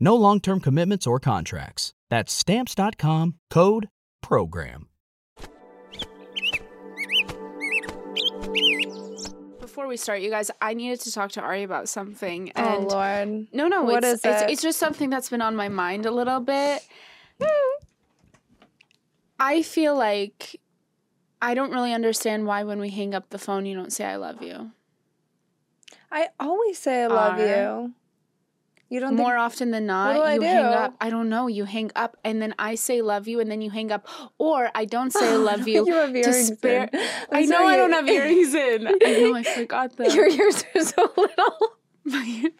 No long term commitments or contracts. That's Stamps.com code PROGRAM. Before we start, you guys, I needed to talk to Ari about something. Oh And Lord. no, no, What it's, is it's, it? it's just something that's been on my mind a little bit. I feel like I don't really understand why when we hang up the phone, you don't say "I love you" I always say I love Are- you. You don't more think often than not. do I you hang up. I don't know. You hang up, and then I say "love you," and then you hang up, or I don't say "I love you." you have to earrings spare. I know I don't have earrings in. I know I forgot that. Your ears are so little. My,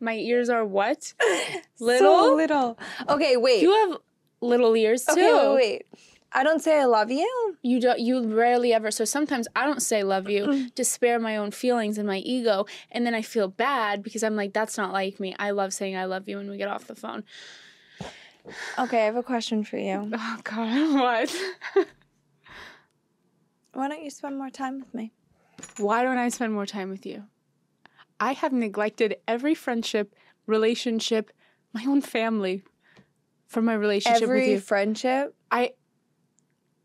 my ears are what? So Little? little. Okay, wait. You have little ears too. okay, wait, wait. I don't say I love you. You don't. You rarely ever. So sometimes I don't say "love you" to spare my own feelings and my ego, and then I feel bad because I'm like, "That's not like me." I love saying "I love you" when we get off the phone. Okay, I have a question for you. Oh God, what? Why don't you spend more time with me? Why don't I spend more time with you? I have neglected every friendship, relationship, my own family, for my relationship with Every you. friendship. I.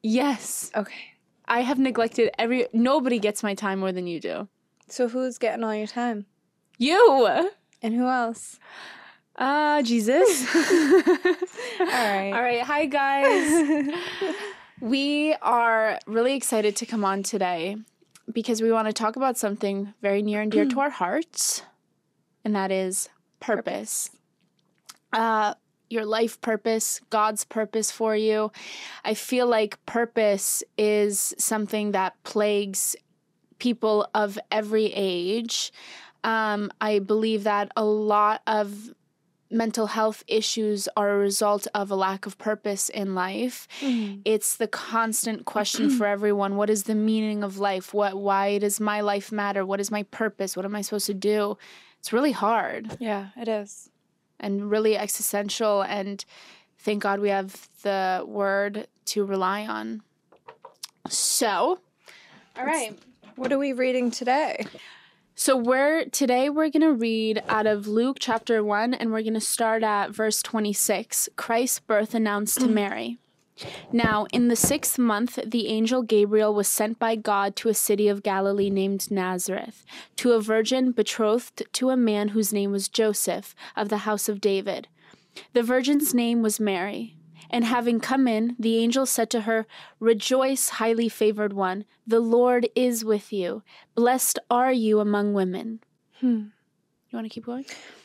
Yes. Okay. I have neglected every. Nobody gets my time more than you do. So who's getting all your time? You. And who else? Ah, Jesus. All right. All right. Hi, guys. we are really excited to come on today because we want to talk about something very near and dear to our hearts, and that is purpose. Uh, your life purpose, God's purpose for you. I feel like purpose is something that plagues people of every age. Um, I believe that a lot of mental health issues are a result of a lack of purpose in life. It's the constant question for everyone, what is the meaning of life? What why does my life matter? What is my purpose? What am I supposed to do? It's really hard Yeah, it is. And really existential and thank God we have the word to rely on. So, all right. What are we reading today? So we're today we're going to read out of Luke chapter 1 and we're going to start at verse 26. Christ's birth announced to Mary. Now, in the 6th month, the angel Gabriel was sent by God to a city of Galilee named Nazareth, to a virgin betrothed to a man whose name was Joseph of the house of David. The virgin's name was Mary. And having come in, the angel said to her, Rejoice, highly favored one, the Lord is with you. Blessed are you among women. Hmm. You want to keep going?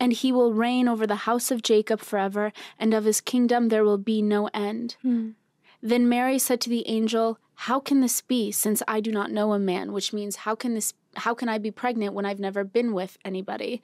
And he will reign over the house of Jacob forever, and of his kingdom there will be no end. Then Mary said to the angel, How can this be, since I do not know a man? Which means, how can this how can I be pregnant when I've never been with anybody?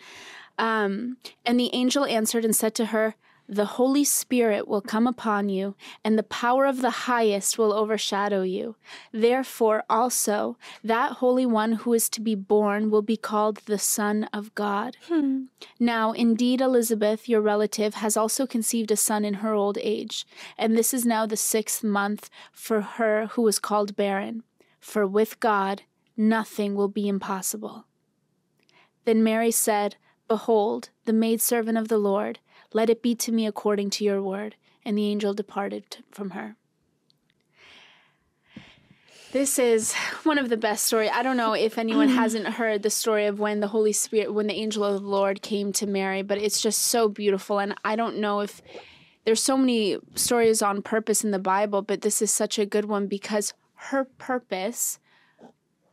Um, and the angel answered and said to her, The Holy Spirit will come upon you, and the power of the highest will overshadow you. Therefore, also, that Holy One who is to be born will be called the Son of God. Hmm. Now, indeed, Elizabeth, your relative, has also conceived a son in her old age, and this is now the sixth month for her who was called barren. for with God nothing will be impossible. Then Mary said, Behold, the maidservant of the Lord, let it be to me according to your word. And the angel departed from her. This is one of the best stories. I don't know if anyone hasn't heard the story of when the Holy Spirit, when the angel of the Lord came to Mary, but it's just so beautiful. And I don't know if there's so many stories on purpose in the Bible, but this is such a good one because her purpose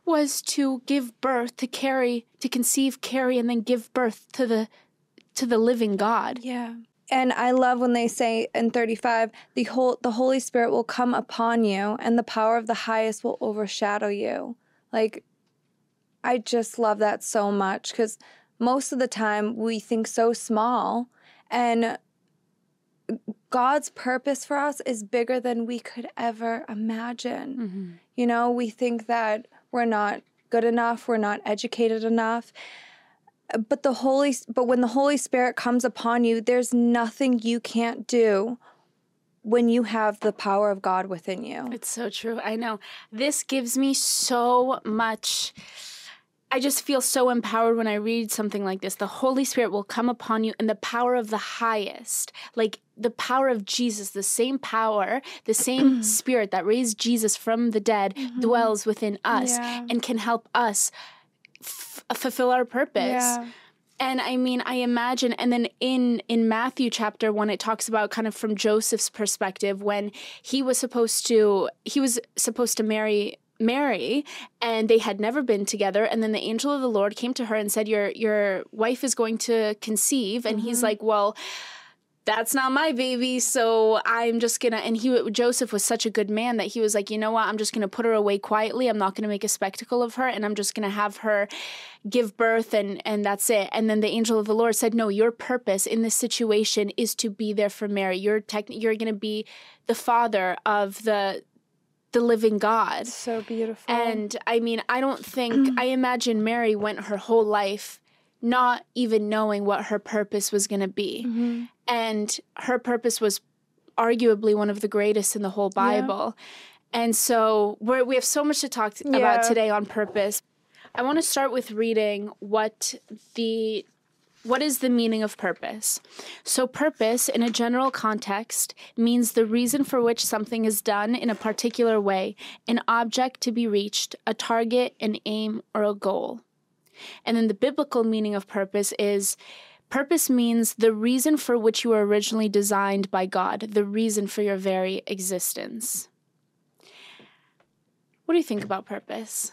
was to give birth, to carry, to conceive, carry, and then give birth to the to the living God. Yeah. And I love when they say in 35, the whole the Holy Spirit will come upon you and the power of the highest will overshadow you. Like I just love that so much cuz most of the time we think so small and God's purpose for us is bigger than we could ever imagine. Mm-hmm. You know, we think that we're not good enough, we're not educated enough. But the Holy but when the Holy Spirit comes upon you, there's nothing you can't do when you have the power of God within you. It's so true. I know. This gives me so much I just feel so empowered when I read something like this. The Holy Spirit will come upon you in the power of the highest, like the power of Jesus, the same power, the same spirit that raised Jesus from the dead mm-hmm. dwells within us yeah. and can help us f- fulfill our purpose. Yeah. And I mean, I imagine, and then in in Matthew chapter one, it talks about kind of from Joseph's perspective when he was supposed to he was supposed to marry Mary and they had never been together and then the angel of the Lord came to her and said your your wife is going to conceive and mm-hmm. he's like well that's not my baby so i'm just gonna and he joseph was such a good man that he was like you know what i'm just gonna put her away quietly i'm not gonna make a spectacle of her and i'm just gonna have her give birth and and that's it and then the angel of the lord said no your purpose in this situation is to be there for mary you're tech, you're gonna be the father of the the living God. So beautiful. And I mean, I don't think, I imagine Mary went her whole life not even knowing what her purpose was going to be. Mm-hmm. And her purpose was arguably one of the greatest in the whole Bible. Yeah. And so we we have so much to talk yeah. about today on purpose. I want to start with reading what the what is the meaning of purpose? So, purpose in a general context means the reason for which something is done in a particular way, an object to be reached, a target, an aim, or a goal. And then the biblical meaning of purpose is purpose means the reason for which you were originally designed by God, the reason for your very existence. What do you think about purpose?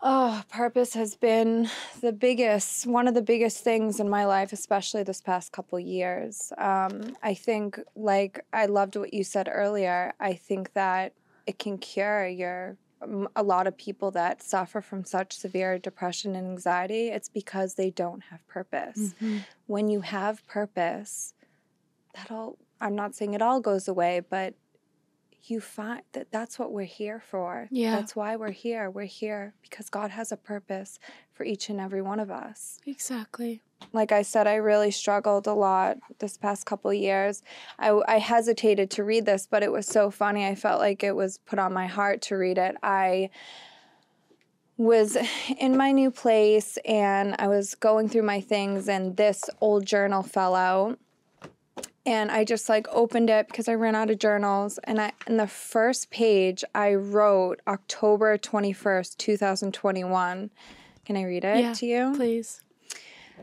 Oh, purpose has been the biggest, one of the biggest things in my life, especially this past couple years. Um, I think, like, I loved what you said earlier. I think that it can cure your a lot of people that suffer from such severe depression and anxiety it's because they don't have purpose mm-hmm. when you have purpose that'll i'm not saying it all goes away but you find that that's what we're here for. Yeah. That's why we're here. We're here because God has a purpose for each and every one of us. Exactly. Like I said, I really struggled a lot this past couple years. I, I hesitated to read this, but it was so funny. I felt like it was put on my heart to read it. I was in my new place and I was going through my things, and this old journal fell out and I just like opened it because I ran out of journals and I in the first page I wrote October 21st, 2021. Can I read it yeah, to you? Please.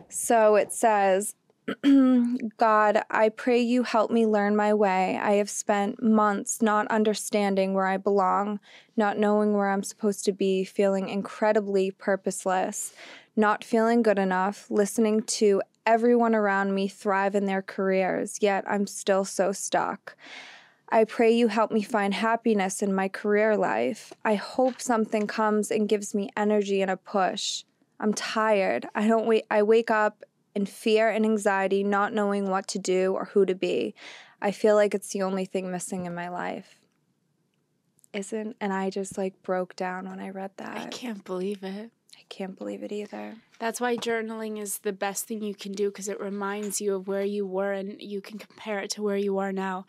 So it says God, I pray you help me learn my way. I have spent months not understanding where I belong, not knowing where I'm supposed to be, feeling incredibly purposeless, not feeling good enough, listening to everyone around me thrive in their careers, yet I'm still so stuck. I pray you help me find happiness in my career life. I hope something comes and gives me energy and a push. I'm tired. I don't wait I wake up in fear and anxiety, not knowing what to do or who to be. I feel like it's the only thing missing in my life. Isn't and I just like broke down when I read that. I can't believe it can't believe it either. That's why journaling is the best thing you can do because it reminds you of where you were and you can compare it to where you are now.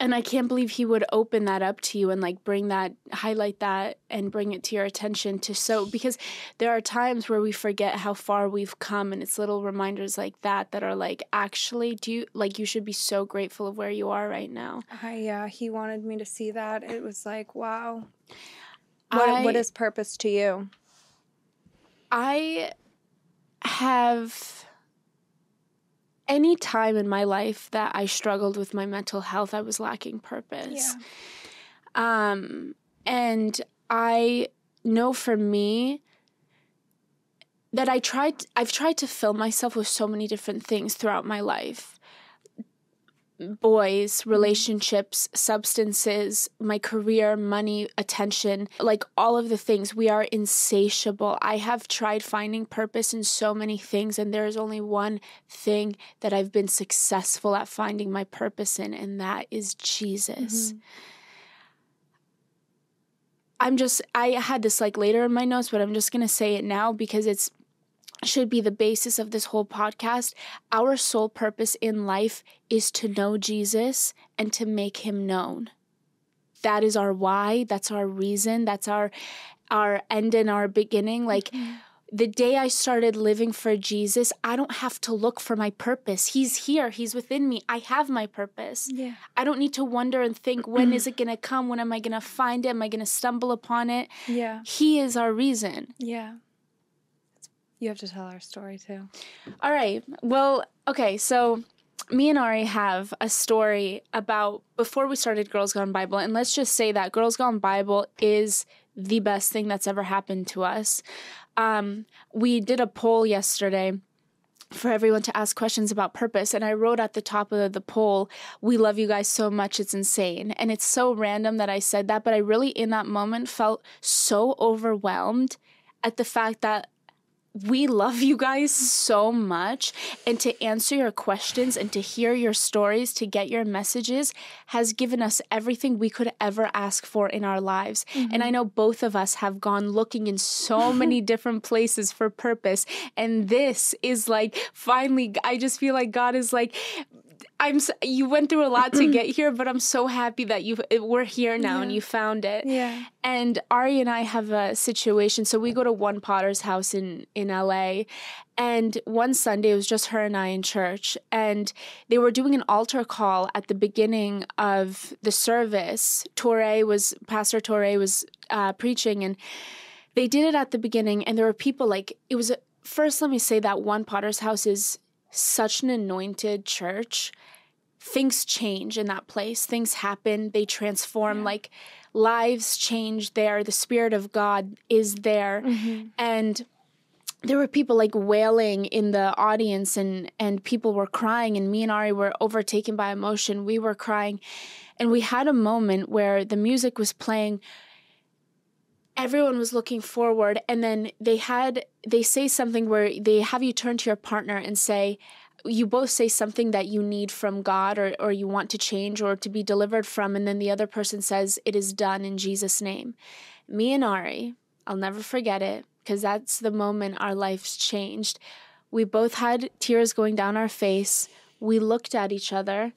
and I can't believe he would open that up to you and like bring that, highlight that, and bring it to your attention to so because there are times where we forget how far we've come, and it's little reminders like that that are like, actually, do you like you should be so grateful of where you are right now. I, yeah, he wanted me to see that. It was like, wow. What, I- what is purpose to you? I have any time in my life that I struggled with my mental health, I was lacking purpose. Yeah. Um, and I know for me that I tried I've tried to fill myself with so many different things throughout my life. Boys, relationships, substances, my career, money, attention, like all of the things. We are insatiable. I have tried finding purpose in so many things, and there is only one thing that I've been successful at finding my purpose in, and that is Jesus. Mm-hmm. I'm just I had this like later in my notes, but I'm just gonna say it now because it's should be the basis of this whole podcast. Our sole purpose in life is to know Jesus and to make him known. That is our why, that's our reason, that's our our end and our beginning. Like mm-hmm. the day I started living for Jesus, I don't have to look for my purpose. He's here, he's within me. I have my purpose. Yeah. I don't need to wonder and think when is it going to come? When am I going to find it? Am I going to stumble upon it? Yeah. He is our reason. Yeah. You have to tell our story too. All right. Well, okay. So me and Ari have a story about before we started Girls Gone Bible. And let's just say that Girls Gone Bible is the best thing that's ever happened to us. Um, we did a poll yesterday for everyone to ask questions about purpose. And I wrote at the top of the poll, We love you guys so much, it's insane. And it's so random that I said that, but I really, in that moment, felt so overwhelmed at the fact that we love you guys so much and to answer your questions and to hear your stories to get your messages has given us everything we could ever ask for in our lives. And mm-hmm. i know both of us have gone looking in so many different places for purpose and this is like finally i just feel like god is like I'm you went through a lot to get here, but I'm so happy that you we're here now and you found it. Yeah. And Ari and I have a situation. So we go to one Potter's house in in LA, and one Sunday it was just her and I in church, and they were doing an altar call at the beginning of the service. Touré was Pastor Touré was uh, preaching, and they did it at the beginning, and there were people like it was. First, let me say that one Potter's house is such an anointed church things change in that place. Things happen. They transform. Like lives change there. The spirit of god is there. Mm-hmm. And there were people like wailing in the audience and and people were crying and me and ari were overtaken by emotion. We were crying. And we had a moment where the music was playing everyone was looking forward and then they had they say something where they have you turn to your partner and say you both say something that you need from God or, or you want to change or to be delivered from, and then the other person says, It is done in Jesus' name. Me and Ari, I'll never forget it because that's the moment our lives changed. We both had tears going down our face. We looked at each other,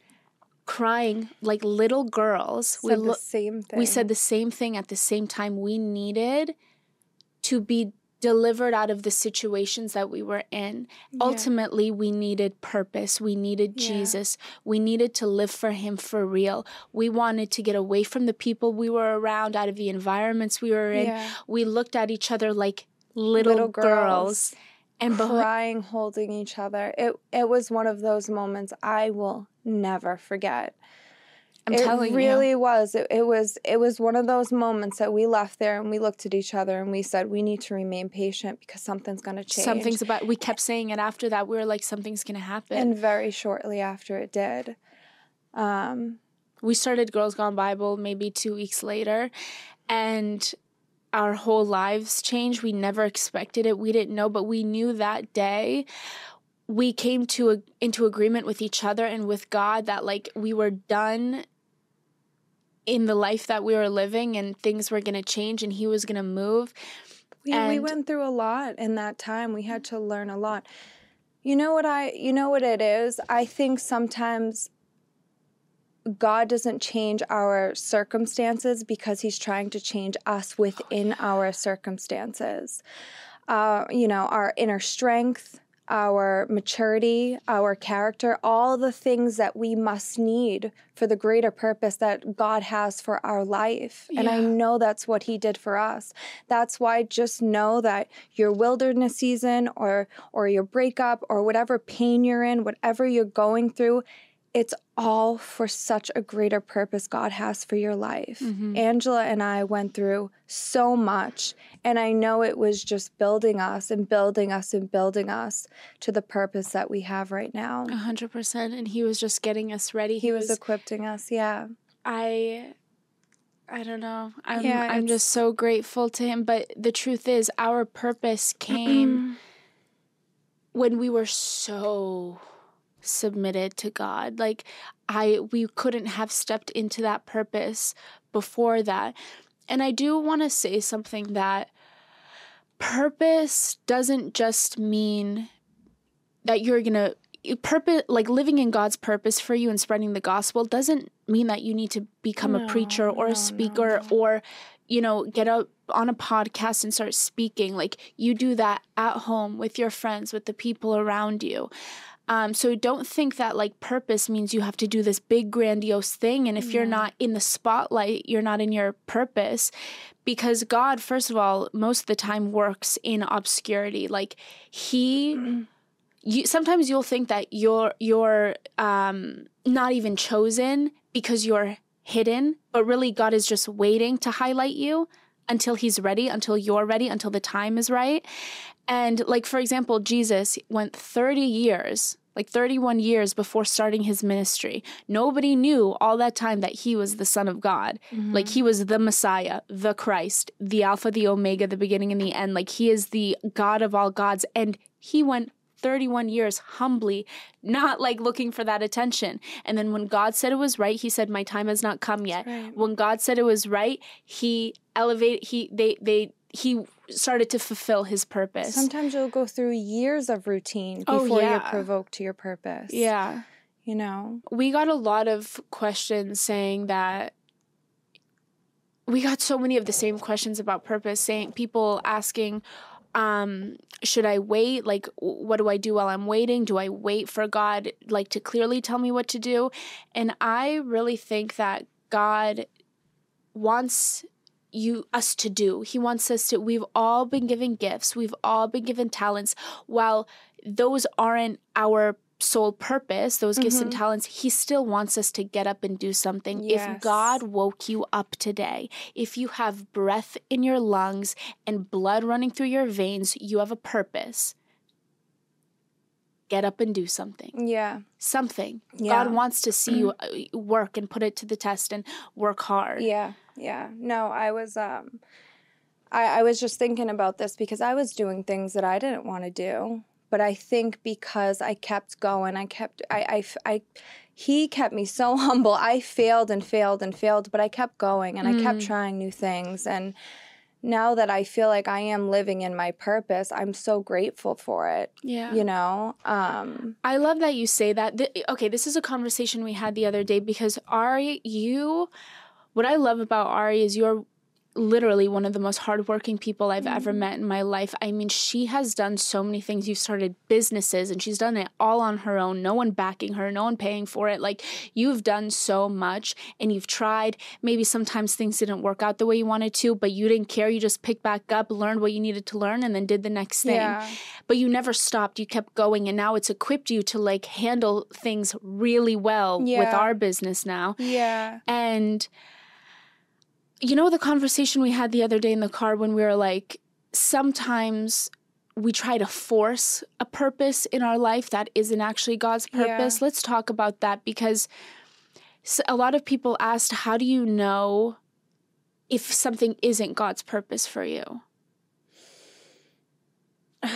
crying like little girls. we Said the same thing. we said the same thing at the same time. We needed to be delivered out of the situations that we were in. Ultimately, we needed purpose. We needed Yeah. Jesus. We needed to live for Him for real. We wanted to get away from the people we were around, out of the environments we were in. Yeah. We looked at each other like little, Little girls. girls. And behind, crying, holding each other. It it was one of those moments I will never forget. I'm it telling you. really was. It, it was it was one of those moments that we left there and we looked at each other and we said we need to remain patient because something's going to change. Something's about, we kept saying it after that. We were like, something's going to happen. and very shortly after it did. Um, we started Girls Gone Bible maybe two weeks later, and our whole lives change. We never expected it. We didn't know, but we knew that day we came to a, into agreement with each other and with God that like we were done in the life that we were living and things were going to change and he was going to move. we, we went through a lot in that time. We had to learn a lot. You know what I you know what it is? I think sometimes God doesn't change our circumstances because He's trying to change us within our circumstances. Uh, you know, our inner strength, our maturity, our character, all the things that we must need for the greater purpose that God has for our life. And I know that's what He did for us. That's why just know that your wilderness season or or your breakup or whatever pain you're in, whatever you're going through, it's all for such a greater purpose God has for your life. Mm-hmm. Angela and I went through so much, and I know it was just building us and building us and building us to the purpose that we have right now. A hundred percent. And he was just getting us ready. He was equipping us, yeah. I I don't know. I'm Yeah, I'm just so grateful to him. But the truth is our purpose came when we were so submitted to God. Like I we couldn't have stepped into that purpose before that. And I do want to say something that purpose doesn't just mean that you're going to purpose like living in God's purpose for you and spreading the gospel doesn't mean that you need to become a preacher or no, a speaker or you know get up on a podcast and start speaking like you do that at home with your friends with the people around you um, so don't think that like purpose means you have to do this big grandiose thing and if you're not in the spotlight you're not in your purpose. Because god first of all most of the time works in obscurity. Like he you sometimes you'll think that you're you're um not even chosen because you're hidden but really god is just waiting to highlight you until he's ready until you're ready until the time is right. And like for example jesus went 30 years like 31 years before starting his ministry. Nobody knew all that time that he was the son of god. Mm-hmm. Like he was the messiah the christ the alpha the omega the beginning and the end. Like he is the god of all gods. And he went 31 years humbly, not like looking for that attention. And then when God said it was right, he said, My time has not come yet. right. When God said it was right, he elevated, he, they, they, he started to fulfill his purpose. Sometimes you'll go through years of routine Oh, before you're provoked to your purpose. yeah. You know? We got a lot of questions saying that we got so many of the same questions about purpose, saying people asking, um, should I wait? Like, what do I do while I'm waiting? Do I wait for God, like, to clearly tell me what to do? And I really think that God wants you us to do. He wants us to we've all been given gifts. We've all been given talents. While those aren't our sole purpose, those gifts and talents, he still wants us to get up and do something. Yes. If God woke you up today, if you have breath in your lungs and blood running through your veins, you have a purpose. Get up and do something. Yeah. Something. Yeah. God wants to see you uh, work and put it to the test and work hard. Yeah, yeah. No, I was um I, I was just thinking about this because I was doing things that I didn't want to do. But I think because I kept going, I kept I, I, I he kept me so humble. I failed and failed and failed, but I kept going and I kept trying new things and now that I feel like I am living in my purpose, I'm so grateful for it. Yeah. You know? Um I love that you say that. Th- okay, this is a conversation we had the other day because Ari, you, what I love about Ari is you're literally one of the most hardworking people I've ever mm. met in my life. I mean, she has done so many things. You've started businesses and she's done it all on her own, no one backing her, no one paying for it. Like, you've done so much and you've tried. Maybe sometimes things didn't work out the way you wanted to, but you didn't care. You just picked back up, learned what you needed to learn, and then did the next thing Yeah. but you never stopped you kept going and now it's equipped you to like handle things really well with our business now yeah. and you know the conversation we had the other day in the car when we were like sometimes we try to force a purpose in our life that isn't actually God's Yeah. purpose. Let's talk about that because a lot of people asked, How do you know if something isn't God's purpose for you?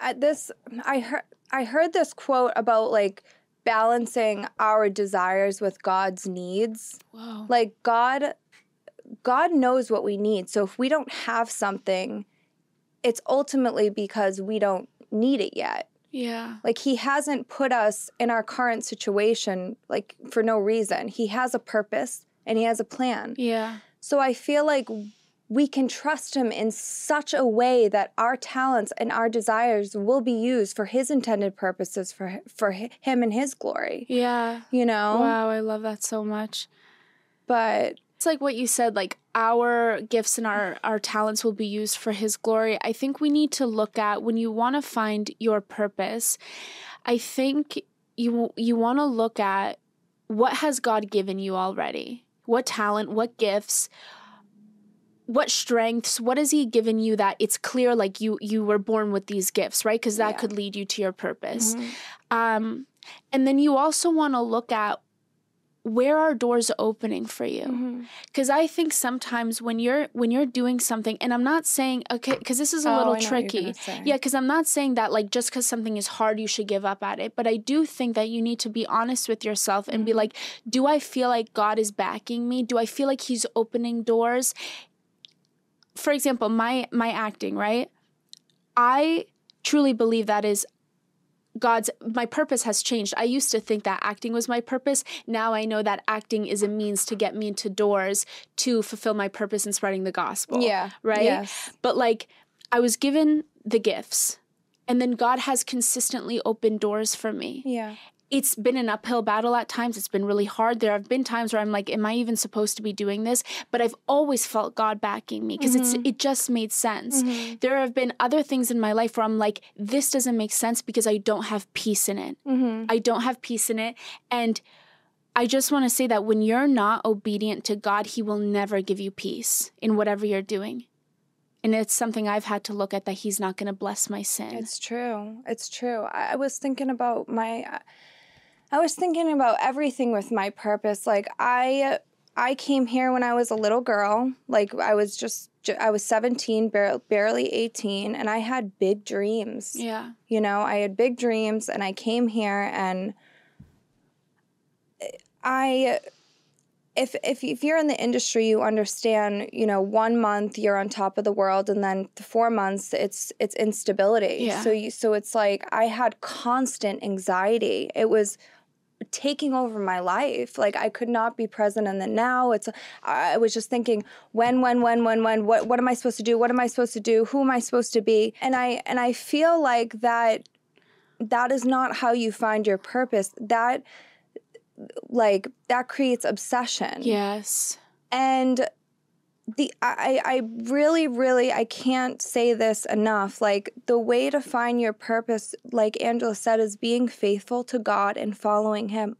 at this I heard I heard this quote about like balancing our desires with God's needs. Whoa. Like God God knows what we need. So if we don't have something, it's ultimately because we don't need it yet. Yeah. Like he hasn't put us in our current situation like for no reason. He has a purpose and he has a plan. Yeah. So I feel like we can trust him in such a way that our talents and our desires will be used for his intended purposes for for him and his glory. Yeah. You know? Wow, I love that so much. But it's like what you said like our gifts and our our talents will be used for his glory. I think we need to look at when you want to find your purpose. I think you you want to look at what has God given you already? What talent, what gifts, what strengths what has he given you that it's clear like you you were born with these gifts right because that Yeah. could lead you to your purpose Mhm. um and then you also want to look at where are doors opening for you? Mm-hmm. because i think sometimes when you're when you're doing something and i'm not saying okay because this is a Oh, little I know what you're tricky. yeah because i'm not saying that like just because something is hard you should give up at it but i do think that you need to be honest with yourself and be Mm-hmm. like do i feel like god is backing me? Do i feel like he's opening doors? For example my my acting right? I truly believe that is God's my purpose has changed. I used to think that acting was my purpose. Now I know that acting is a means to get me into doors to fulfill my purpose in spreading the gospel. Yeah. Right? Yes. But like I was given the gifts and then God has consistently opened doors for me. Yeah. It's been an uphill battle at times. It's been really hard. There have been times where I'm like, am I even supposed to be doing this? But I've always felt God backing me because it's mm-hmm. it just made sense. Mm-hmm. There have been other things in my life where I'm like, this doesn't make sense because I don't have peace in it. Mm-hmm. I don't have peace in it. And I just want to say that when you're not obedient to God, He will never give you peace in whatever you're doing. And it's something I've had to look at that He's not going to bless my sin. It's true. It's true. I, I was thinking about my uh, I was thinking about everything with my purpose. Like I I came here when I was a little girl. Like I was just I was 17, barely 18, and I had big dreams. yeah. You know, I had big dreams and I came here and I if if if you're in the industry you understand, you know, 1 month you're on top of the world and then the 4 months it's it's instability. Yeah. So you so it's like I had constant anxiety. It was taking over my life. Like I could not be present in the now. It's I was just thinking when when when when when what what am I supposed to do? What am I supposed to do? Who am I supposed to be? And I and I feel like that that is not how you find your purpose. That like that creates obsession. Yes. And the I I really really I can't say this enough like the way to find your purpose like Angela said is being faithful to God and following him.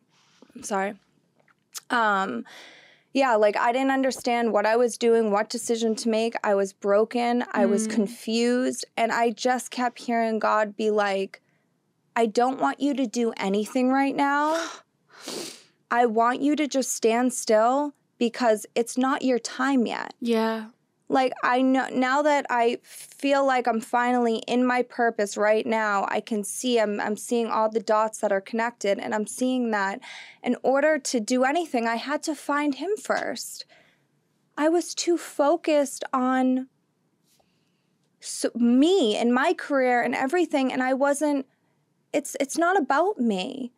I'm sorry. Um yeah, like I didn't understand what I was doing, what decision to make. I was broken, I was confused, and I just kept hearing God be like I don't want you to do anything right now. I want you to just stand still because it's not your time yet. Yeah. Like I know now that I feel like I'm finally in my purpose right now, I can see I'm I'm seeing all the dots that are connected and I'm seeing that in order to do anything I had to find him first. I was too focused on so, me and my career and everything and I wasn't it's it's not about me.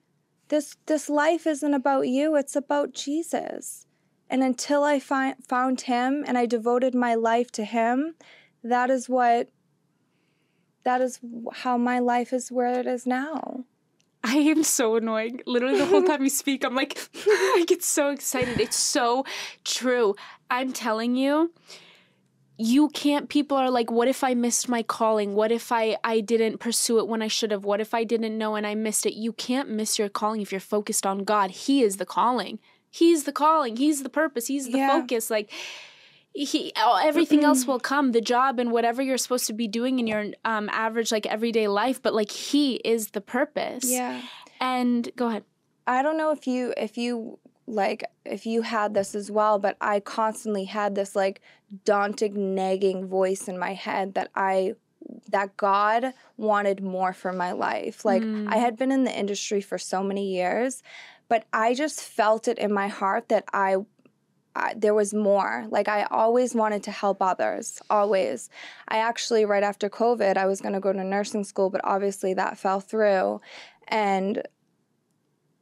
This this life isn't about you, it's about Jesus. And until I fi- found him and I devoted my life to him, that is what that is how my life is where it is now. I am so annoying. Literally, the whole time you speak, I'm like, I get so excited. It's so true. I'm telling you, you can't. People are like, what if I missed my calling? What if I I didn't pursue it when I should have? What if I didn't know and I missed it? You can't miss your calling if you're focused on God. He is the calling. He's the calling. He's the purpose. He's the Yeah. focus. Like he everything else will come the job and whatever you're supposed to be doing in your um average like everyday life but like he is the purpose Yeah. and go ahead I don't know if you if you like if you had this as well, but I constantly had this like daunting nagging voice in my head that I that God wanted more for my life. Like I had been in the industry for so many years, but I just felt it in my heart that I there was more. Like I always wanted to help others, always. I actually right after COVID, I was going to go to nursing school, but obviously that fell through. And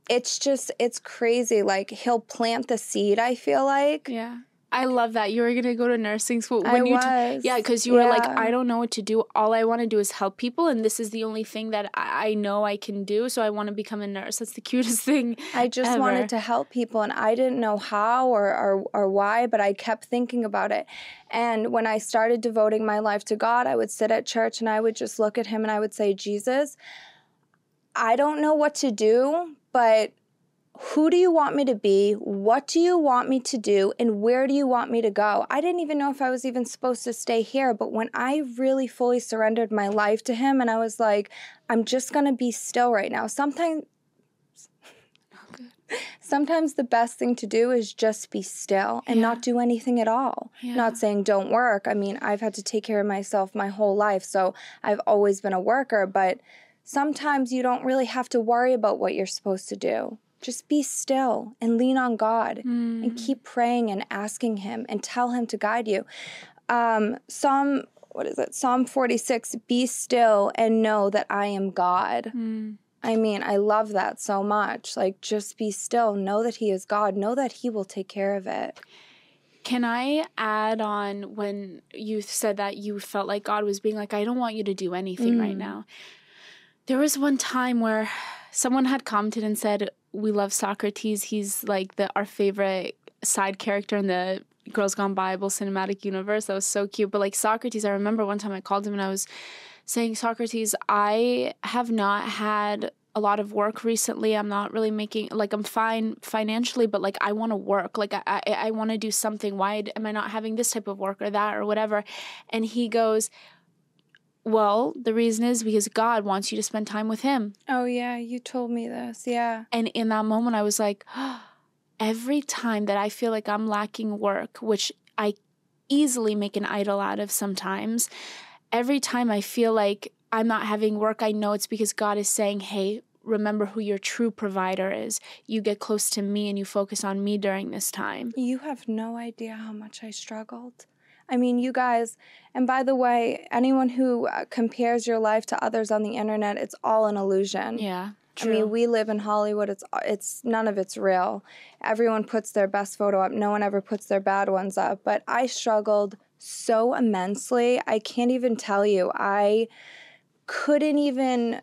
it's just it's crazy like he'll plant the seed, I feel like. Yeah. I love that you were gonna go to nursing school. When I you was. T- yeah, because you yeah. were like, I don't know what to do. All I want to do is help people, and this is the only thing that I, I know I can do. So I want to become a nurse. That's the cutest thing. I just ever. wanted to help people, and I didn't know how or, or or why, but I kept thinking about it. And when I started devoting my life to God, I would sit at church and I would just look at Him and I would say, Jesus, I don't know what to do, but who do you want me to be? What do you want me to do? And where do you want me to go? I didn't even know if I was even supposed to stay here. But when I really fully surrendered my life to Him and I was like, I'm just going to be still right now, sometimes. Sometimes the best thing to do is just be still and yeah. not do anything at all. Yeah. Not saying don't work. I mean, I've had to take care of myself my whole life, so I've always been a worker, but sometimes you don't really have to worry about what you're supposed to do just be still and lean on God mm. and keep praying and asking Him and tell Him to guide you. Um, Psalm, what is it? Psalm 46 Be still and know that I am God. Mm. I mean, I love that so much. Like, just be still, know that He is God, know that He will take care of it. Can I add on when you said that you felt like God was being like, I don't want you to do anything mm. right now? There was one time where someone had commented and said, we love Socrates. He's like the our favorite side character in the Girls Gone Bible cinematic universe. That was so cute. But like Socrates, I remember one time I called him and I was saying, Socrates, I have not had a lot of work recently. I'm not really making like I'm fine financially, but like I want to work. Like I I, I want to do something. Why am I not having this type of work or that or whatever? And he goes, well, the reason is because God wants you to spend time with Him. Oh, yeah, you told me this. Yeah. And in that moment, I was like, oh, every time that I feel like I'm lacking work, which I easily make an idol out of sometimes, every time I feel like I'm not having work, I know it's because God is saying, hey, remember who your true provider is. You get close to me and you focus on me during this time. You have no idea how much I struggled. I mean, you guys, and by the way, anyone who uh, compares your life to others on the internet, it's all an illusion. Yeah. True. I mean, we live in Hollywood. It's it's none of it's real. Everyone puts their best photo up. No one ever puts their bad ones up. But I struggled so immensely. I can't even tell you. I couldn't even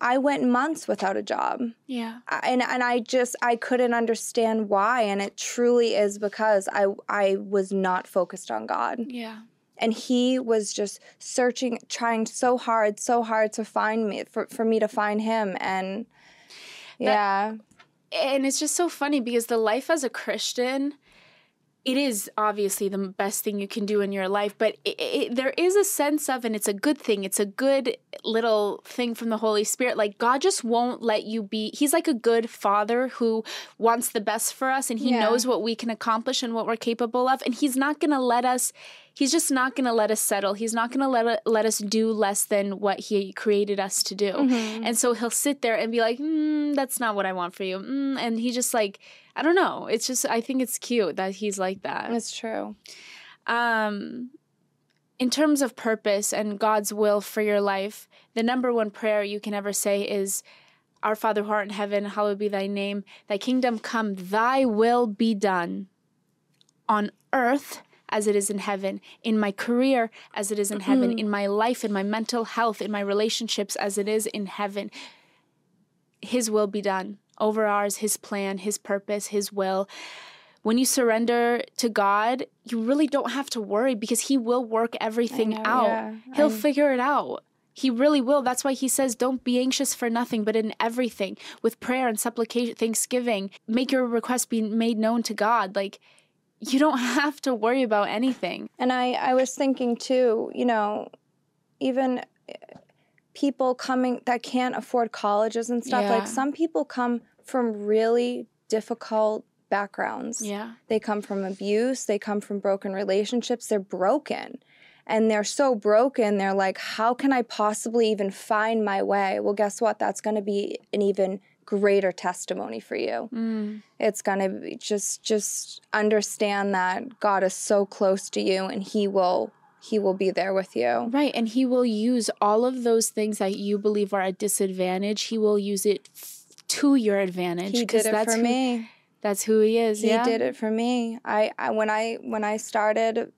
I went months without a job. Yeah. And and I just I couldn't understand why and it truly is because I I was not focused on God. Yeah. And he was just searching trying so hard so hard to find me for for me to find him and yeah. That, and it's just so funny because the life as a Christian it is obviously the best thing you can do in your life, but it, it, there is a sense of, and it's a good thing. It's a good little thing from the Holy Spirit. Like God just won't let you be. He's like a good father who wants the best for us, and He yeah. knows what we can accomplish and what we're capable of, and He's not going to let us he's just not going to let us settle. He's not going to let let us do less than what he created us to do. Mm-hmm. And so he'll sit there and be like, mm, "That's not what I want for you," mm, and he just like I don't know. It's just I think it's cute that he's like that. That's true. Um, in terms of purpose and God's will for your life, the number one prayer you can ever say is. Our Father who art in heaven, hallowed be thy name. Thy kingdom come, thy will be done on earth as it is in heaven, in my career as it is in heaven, mm-hmm. in my life, in my mental health, in my relationships as it is in heaven. His will be done over ours, His plan, His purpose, His will. When you surrender to God, you really don't have to worry because He will work everything know, out. Yeah. He'll I'm... figure it out. He really will. That's why he says, Don't be anxious for nothing, but in everything, with prayer and supplication, thanksgiving, make your request be made known to God. Like, you don't have to worry about anything. And I, I was thinking too, you know, even people coming that can't afford colleges and stuff, yeah. like some people come from really difficult backgrounds. Yeah. They come from abuse, they come from broken relationships, they're broken. And they're so broken, they're like, how can I possibly even find my way? Well, guess what? That's going to be an even greater testimony for you. Mm. It's going to be just just understand that God is so close to you and he will he will be there with you. Right. And he will use all of those things that you believe are a disadvantage, he will use it f- to your advantage. He did it that's for who, me. That's who he is. He yeah. did it for me. I, I when I when I started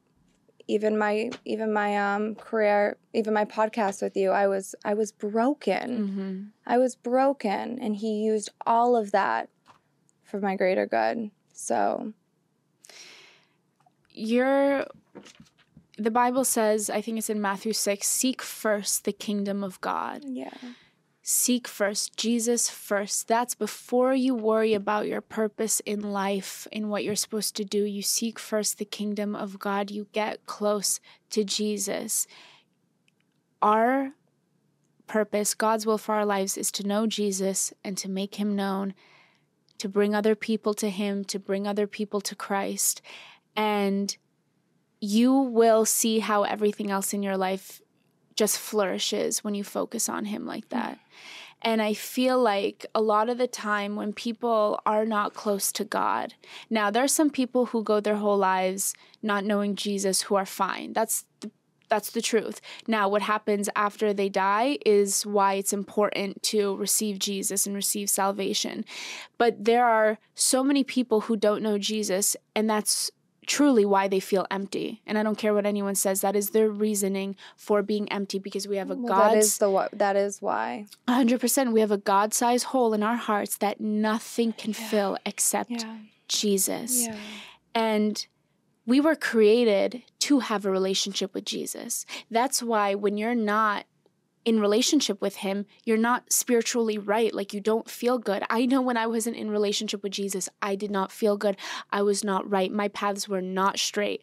even my even my um career, even my podcast with you, I was I was broken. hmm I was broken and he used all of that for my greater good. So, You're. The Bible says, I think it's in Matthew 6, seek first the kingdom of God. yeah. Seek first, Jesus first. That's before you worry about your purpose in life, in what you're supposed to do. You seek first the kingdom of God. You get close to Jesus. Our purpose, God's will for our lives, is to know Jesus and to make him known, to bring other people to him, to bring other people to Christ. And you will see how everything else in your life just flourishes when you focus on him like mm. that. And I feel like a lot of the time when people are not close to God, now there are some people who go their whole lives not knowing Jesus who are fine. That's the, that's the truth. Now, what happens after they die is why it's important to receive Jesus and receive salvation. But there are so many people who don't know Jesus, and that's truly why they feel empty. And I don't care what anyone says, that is their reasoning for being empty because we have a Well, God that is the that is why. 100% we have a God-sized hole in our hearts that nothing can fill except Jesus. And we were created to have a relationship with Jesus. That's why when you're not in relationship with him, you're not spiritually right. Like you don't feel good. I know when I wasn't in relationship with Jesus, I did not feel good. I was not right. My paths were not straight.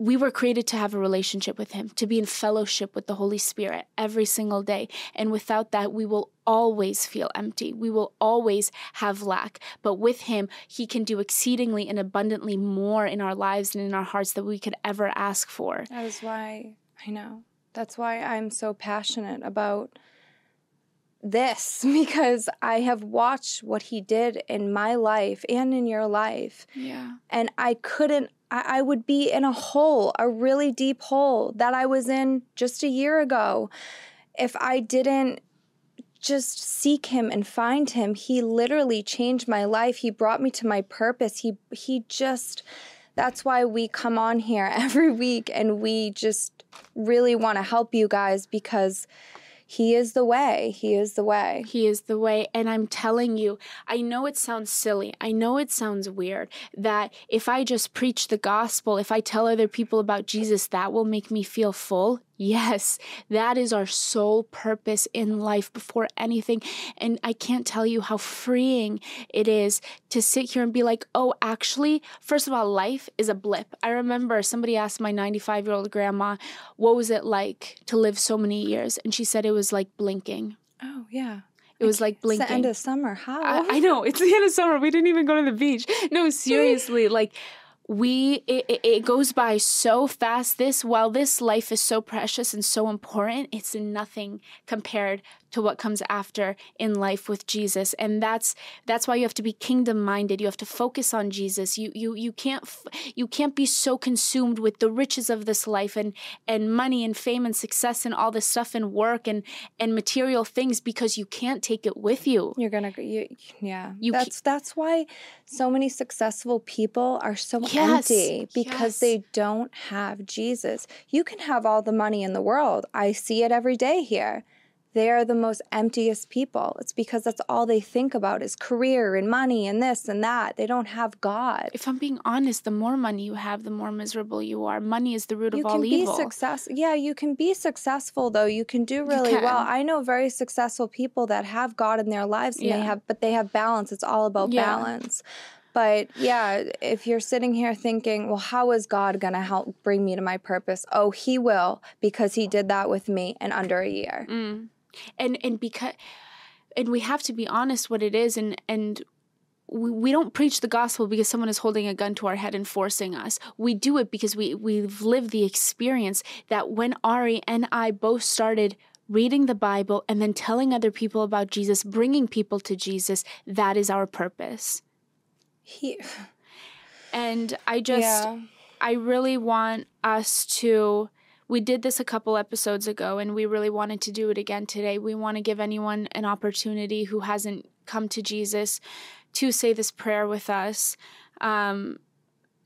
We were created to have a relationship with him, to be in fellowship with the Holy Spirit every single day. And without that, we will always feel empty. We will always have lack. But with him, he can do exceedingly and abundantly more in our lives and in our hearts that we could ever ask for. That is why I know. That's why I'm so passionate about this because I have watched what he did in my life and in your life. Yeah. And I couldn't, I, I would be in a hole, a really deep hole that I was in just a year ago. If I didn't just seek him and find him, he literally changed my life. He brought me to my purpose. He, he just, that's why we come on here every week and we just really want to help you guys because he is the way. He is the way. He is the way. And I'm telling you, I know it sounds silly. I know it sounds weird that if I just preach the gospel, if I tell other people about Jesus, that will make me feel full. Yes, that is our sole purpose in life before anything. And I can't tell you how freeing it is to sit here and be like, oh, actually, first of all, life is a blip. I remember somebody asked my 95 year old grandma, what was it like to live so many years? And she said it was like blinking. Oh, yeah. It was like It's blinking. the end of summer. How? I, I know it's the end of summer. We didn't even go to the beach. No, seriously, like we it, it- goes by so fast. This while this life is so precious and so important, it's nothing compared to what comes after in life with Jesus. And that's that's why you have to be kingdom minded. You have to focus on Jesus. You you you can't f- you can't be so consumed with the riches of this life and and money and fame and success and all this stuff and work and and material things because you can't take it with you. You're gonna, you, yeah. You that's that's why so many successful people are so Yes, empty because yes. they don't have Jesus. You can have all the money in the world. I see it every day here. They are the most emptiest people. It's because that's all they think about is career and money and this and that. They don't have God. if I'm being honest, the more money you have, the more miserable you are. Money is the root you of can all be evil. success yeah you can be successful though you can do really well i know very successful people that have god in their lives and they Yeah. have but they have balance it's all about Yeah. balance but yeah if you're sitting here thinking well how is god going to help bring me to my purpose oh he will because he did that with me in under a year Mm. And and because and we have to be honest what it is and and we, we don't preach the gospel because someone is holding a gun to our head and forcing us. We do it because we we've lived the experience that when Ari and I both started reading the Bible, and then telling other people about Jesus, bringing people to Jesus, that is our purpose. He, And I just, yeah. I really want us to. We did this a couple episodes ago, and we really wanted to do it again today. We want to give anyone an opportunity who hasn't come to Jesus to say this prayer with us. Um,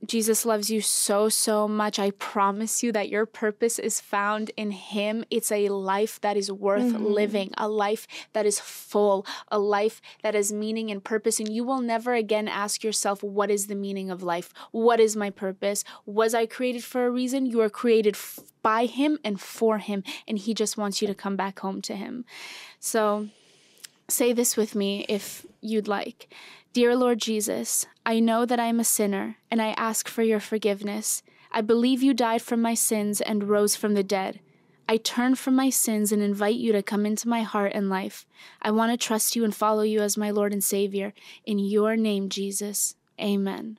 Jesus loves you so, so much. I promise you that your purpose is found in Him. It's a life that is worth mm-hmm. living, a life that is full, a life that has meaning and purpose. And you will never again ask yourself, What is the meaning of life? What is my purpose? Was I created for a reason? You are created f- by Him and for Him. And He just wants you to come back home to Him. So say this with me if you'd like. Dear Lord Jesus, I know that I am a sinner, and I ask for your forgiveness. I believe you died for my sins and rose from the dead. I turn from my sins and invite you to come into my heart and life. I want to trust you and follow you as my Lord and Savior. In your name, Jesus. Amen.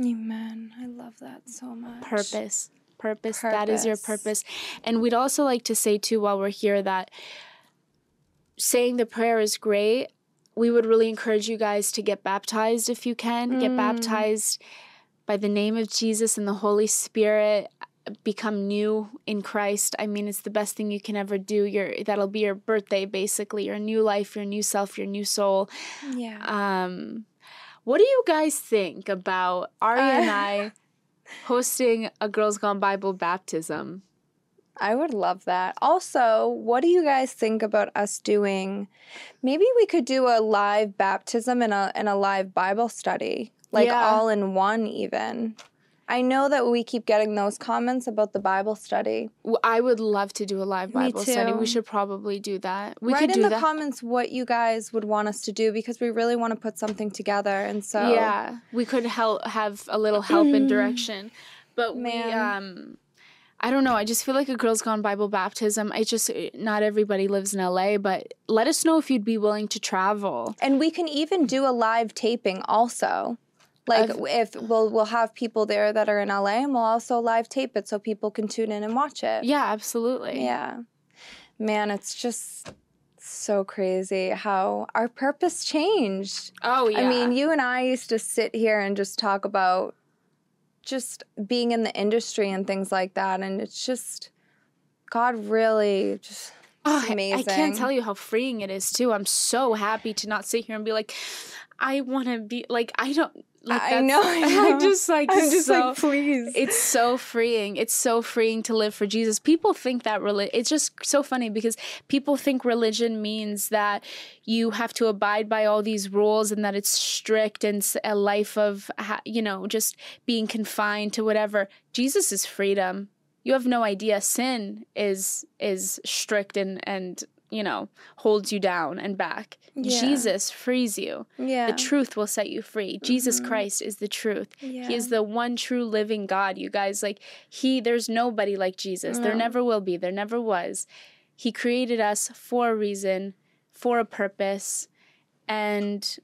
Amen. I love that so much. Purpose. Purpose. That is your Purpose. purpose. And we'd also like to say, too, while we're here, that saying the prayer is great. We would really encourage you guys to get baptized if you can. Get baptized by the name of Jesus and the Holy Spirit. Become new in Christ. I mean, it's the best thing you can ever do. Your that'll be your birthday, basically. Your new life, your new self, your new soul. Yeah. Um, what do you guys think about Ari and Uh, I hosting a Girls Gone Bible baptism? I would love that. Also, what do you guys think about us doing? Maybe we could do a live baptism and a and a live Bible study, like Yeah. all in one. Even I know that we keep getting those comments about the Bible study. I would love to do a live Bible study. We should probably do that. We Write could in the that. comments what you guys would want us to do because we really want to put something together. And so, Yeah, we could help have a little help and direction. But we um I don't know. I just feel like a Girls Gone Bible baptism. I just eh, not everybody lives in LA, but let us know if you'd be willing to travel. and we can even do a live taping also. Like Of- if we'll we'll have people there that are in LA, and we'll also live tape it so people can tune in and watch it. Yeah, absolutely. Yeah. Man, it's just so crazy how our purpose changed. Oh yeah. I mean, you and I used to sit here and just talk about just being in the industry and things like that. And it's just, God really just, Oh, I- amazing. I can't tell you how freeing it is too. I'm so happy to not sit here and be like, I want to be like I don't like. I know, I just like I'm just so, like, please. It's so freeing. It's so freeing to live for Jesus. People think that religion. It's just so funny because people think religion means that you have to abide by all these rules and that it's strict and a life of you know just being confined to whatever. Jesus is freedom. You have no idea. Sin is is strict and and you know holds you down and back. Yeah. Jesus frees you. yeah. The truth will set you free. Jesus mm-hmm. Christ is the truth. Yeah. He is the one true living God, you guys. Like, He, there's nobody like Jesus. There never will be. There never was. He created us for a reason, for a purpose. And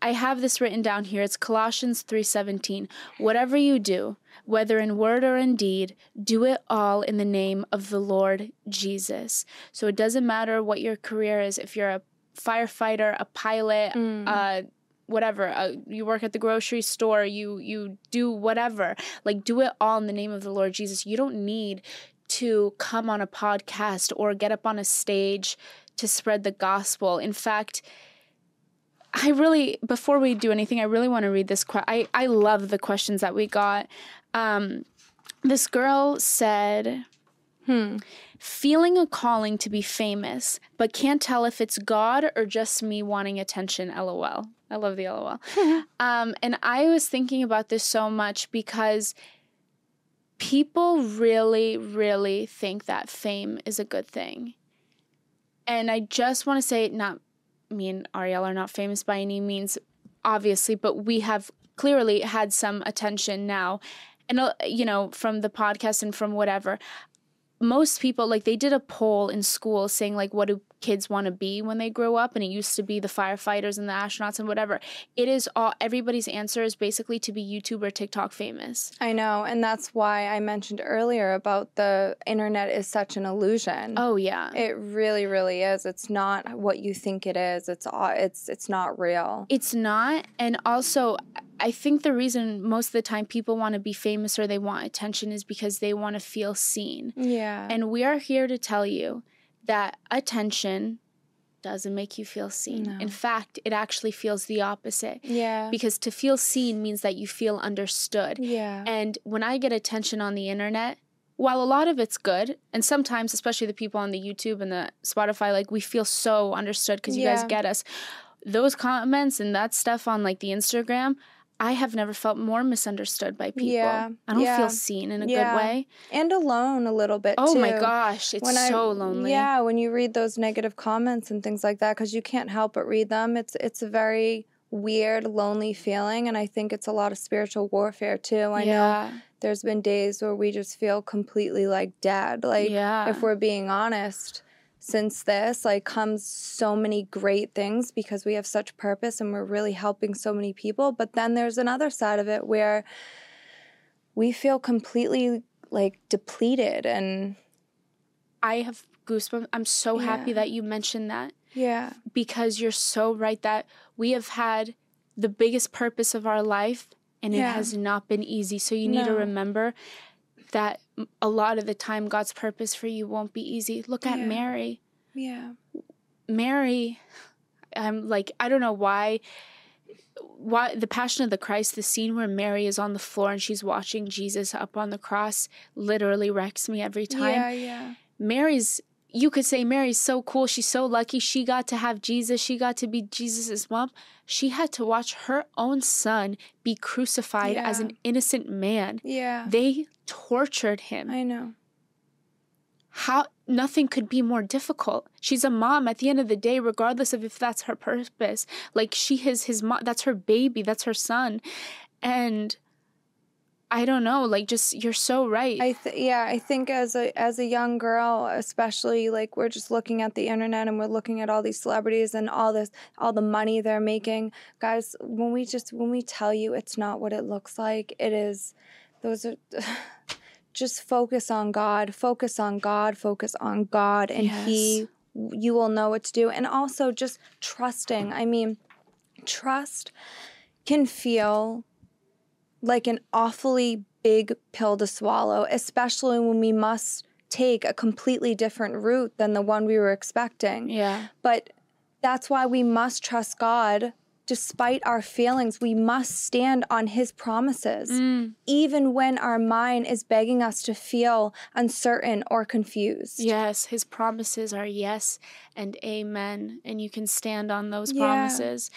I have this written down here. It's Colossians 3:17. Whatever you do, whether in word or in deed, do it all in the name of the Lord Jesus. So it doesn't matter what your career is. If you're a firefighter, a pilot, uh whatever, uh, you work at the grocery store, you you do whatever. Like do it all in the name of the Lord Jesus. You don't need to come on a podcast or get up on a stage to spread the gospel. In fact, I really, before we do anything, I really want to read this. Que- I I love the questions that we got. Um, this girl said, hmm. "Feeling a calling to be famous, but can't tell if it's God or just me wanting attention." LOL. I love the LOL. um, and I was thinking about this so much because people really, really think that fame is a good thing. And I just want to say, not me and Ariel are not famous by any means, obviously, but we have clearly had some attention now. And, uh, you know, from the podcast and from whatever. Most people, like, they did a poll in school saying, like, what do kids want to be when they grow up and it used to be the firefighters and the astronauts and whatever it is all everybody's answer is basically to be youtube or tiktok famous I know, and that's why I mentioned earlier about the internet is such an illusion. oh yeah It really, really is. It's not what you think it is. It's all. It's it's not real. It's not. And also, I think the reason most of the time people want to be famous or they want attention is because they want to feel seen. Yeah. And we are here to tell you that attention doesn't make you feel seen. No. In fact, it actually feels the opposite. yeah. Because to feel seen means that you feel understood. yeah. And when I get attention on the internet, while a lot of it's good, and sometimes, especially the people on the YouTube and the Spotify, like we feel so understood because you guys get us. Those comments and that stuff on like the Instagram, I have never felt more misunderstood by people. Yeah, I don't yeah, feel seen in a yeah. good way. and alone a little bit. Too. Oh my gosh, it's When I- so lonely. Yeah, when you read those negative comments and things like that, because you can't help but read them. It's it's a very weird, lonely feeling, and I think it's a lot of spiritual warfare too. I know yeah. there's been days where we just feel completely like dead. Like Yeah. if we're being honest, since this like comes so many great things because we have such purpose and we're really helping so many people. But then there's another side of it where we feel completely like depleted and I have goosebumps. I'm so happy that you mentioned that. yeah. because you're so right that we have had the biggest purpose of our life and it has not been easy. So you need to remember that a lot of the time God's purpose for you won't be easy. Look at Yeah. Mary. Yeah. Mary, I'm like, I don't know why. Why the Passion of the Christ, the scene where Mary is on the floor and she's watching Jesus up on the cross, literally wrecks me every time. Yeah, yeah. Mary's you could say Mary's so cool. She's so lucky. She got to have Jesus. She got to be Jesus's mom. She had to watch her own son be crucified as an innocent man. Yeah. They tortured him. I know. How nothing could be more difficult. She's a mom at the end of the day, regardless of if that's her purpose. Like she is his mom. That's her baby. That's her son. And I don't know. Like just you're so right. I th- yeah, I think as a as a young girl, especially like we're just looking at the internet and we're looking at all these celebrities and all this all the money they're making. Guys, when we just when we tell you it's not what it looks like, it is those are just focus on God, focus on God, focus on God and he you will know what to do and also just trusting. I mean, trust can feel like an awfully big pill to swallow, especially when we must take a completely different route than the one we were expecting. yeah. But that's why we must trust God despite our feelings. We must stand on His promises, Mm. even when our mind is begging us to feel uncertain or confused. Yes, his promises are yes and amen, and you can stand on those Yeah. promises.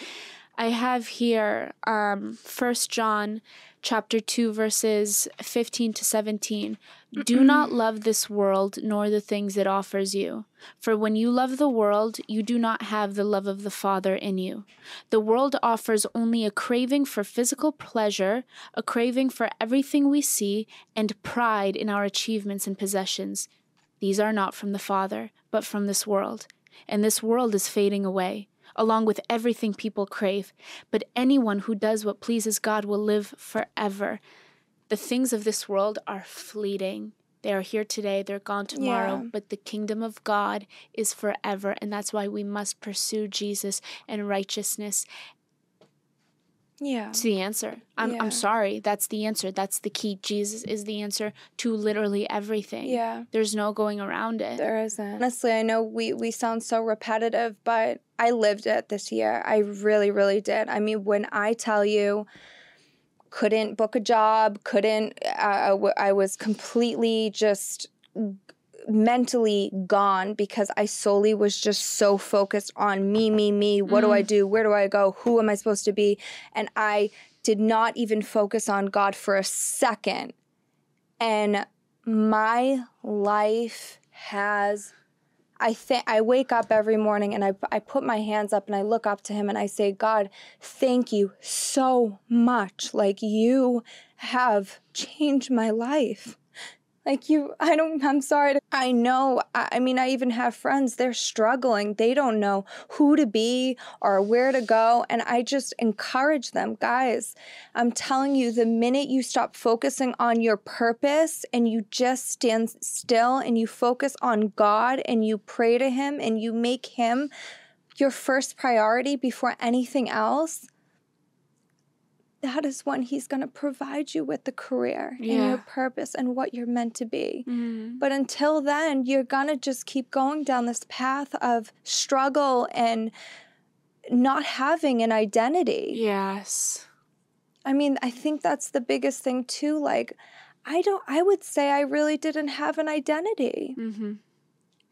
I have here um 1 John chapter 2 verses 15 to 17. Do mm-hmm. not love this world nor the things it offers you. For when you love the world, you do not have the love of the Father in you. The world offers only a craving for physical pleasure, a craving for everything we see, and pride in our achievements and possessions. These are not from the Father, but from this world. And this world is fading away, along with everything people crave. But anyone who does what pleases God will live forever. The things of this world are fleeting. They are here today, they're gone tomorrow, Yeah. but the kingdom of God is forever. And that's why we must pursue Jesus and righteousness. Yeah. It's the answer. I'm, Yeah. I'm sorry. That's the answer. That's the key. Jesus is the answer to literally everything. Yeah. There's no going around it. There isn't. Honestly, I know we we sound so repetitive, but I lived it this year. I really, really did. I mean, when I tell you, couldn't book a job, couldn't. Uh, I was completely just mentally gone because I solely was just so focused on me, me, me. What do I mm-hmm. do? Where do I go? Who am I supposed to be? And I did not even focus on God for a second. And my life has I think I wake up every morning and I I put my hands up and I look up to him and I say, "God, thank you so much. Like you have changed my life. Like you, I don't, I'm sorry. To, I know, I, I mean, I even have friends, they're struggling. They don't know who to be or where to go. And I just encourage them, guys, I'm telling you, the minute you stop focusing on your purpose and you just stand still and you focus on God and you pray to Him and you make Him your first priority before anything else, that is when he's going to provide you with the career yeah. and your purpose and what you're meant to be. Mm-hmm. But until then, you're going to just keep going down this path of struggle and not having an identity. Yes. I mean, I think that's the biggest thing too. Like, I don't, I would say I really didn't have an identity. Mm-hmm.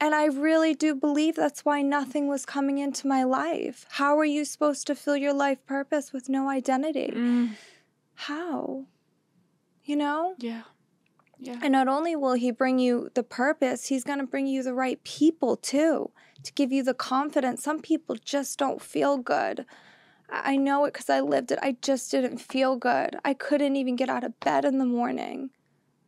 And I really do believe that's why nothing was coming into my life. How are you supposed to fill your life purpose with no identity? Mm. How? You know? Yeah. Yeah. And not only will he bring you the purpose, he's going to bring you the right people too to give you the confidence. Some people just don't feel good. I know it because I lived it. I just didn't feel good. I couldn't even get out of bed in the morning,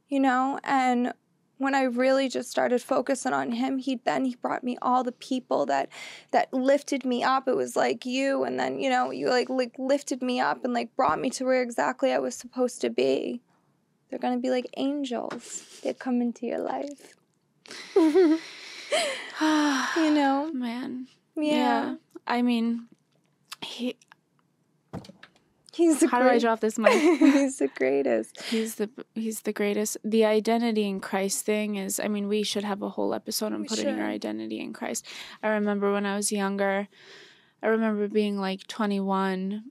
you know? And when I really just started focusing on him, he then he brought me all the people that that lifted me up. It was like you, and then you know you like like lifted me up and like brought me to where exactly I was supposed to be. They're gonna be like angels that come into your life. you know, man. Yeah. yeah. I mean, he He's the How great. do I drop this mic? he's the greatest. He's the he's the greatest. The identity in Christ thing is I mean, we should have a whole episode on we putting should. your identity in Christ. I remember when I was younger, I remember being like 21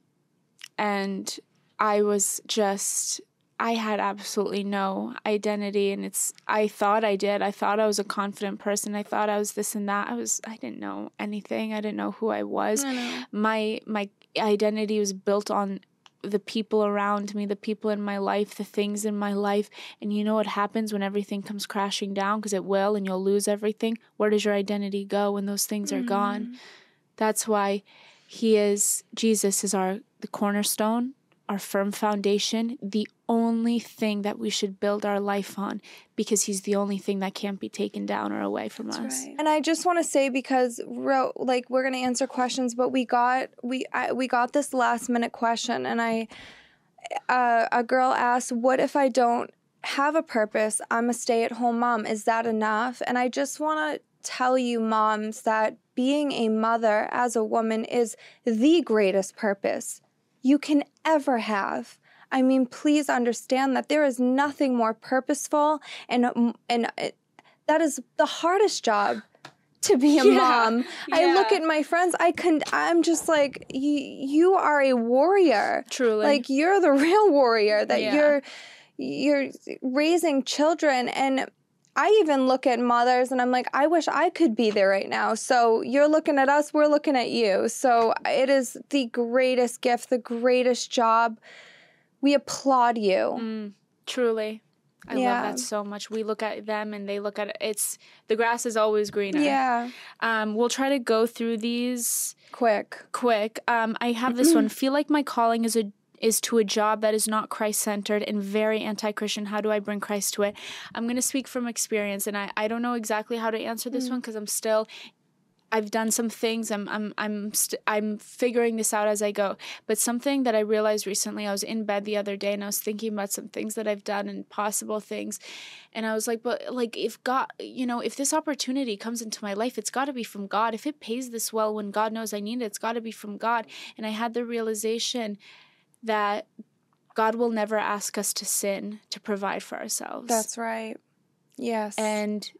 and I was just I had absolutely no identity and it's I thought I did. I thought I was a confident person. I thought I was this and that. I was I didn't know anything. I didn't know who I was. I my my identity was built on the people around me, the people in my life, the things in my life. And you know what happens when everything comes crashing down? Because it will, and you'll lose everything. Where does your identity go when those things are mm. gone? That's why He is, Jesus is our the cornerstone our firm foundation, the only thing that we should build our life on because he's the only thing that can't be taken down or away from That's us. Right. And I just want to say because like we're going to answer questions but we got we I, we got this last minute question and I uh, a girl asked what if I don't have a purpose? I'm a stay-at-home mom. Is that enough? And I just want to tell you moms that being a mother as a woman is the greatest purpose you can ever have. I mean, please understand that there is nothing more purposeful and and uh, that is the hardest job to be a yeah, mom. Yeah. I look at my friends, I can I'm just like you you are a warrior. Truly. Like you're the real warrior that yeah. you're you're raising children and I even look at mothers and I'm like, I wish I could be there right now. So you're looking at us, we're looking at you. So it is the greatest gift, the greatest job. We applaud you. Mm, truly. I yeah. love that so much. We look at them and they look at it. It's the grass is always greener. Yeah. Um, we'll try to go through these quick. Quick. Um, I have this one. Feel like my calling is a is to a job that is not Christ centered and very anti Christian. How do I bring Christ to it? I'm going to speak from experience, and I, I don't know exactly how to answer this mm. one because I'm still. I've done some things. I'm I'm I'm st- I'm figuring this out as I go. But something that I realized recently, I was in bed the other day and I was thinking about some things that I've done and possible things, and I was like, but like if God, you know, if this opportunity comes into my life, it's got to be from God. If it pays this well when God knows I need it, it's got to be from God. And I had the realization that God will never ask us to sin to provide for ourselves. That's right. Yes. And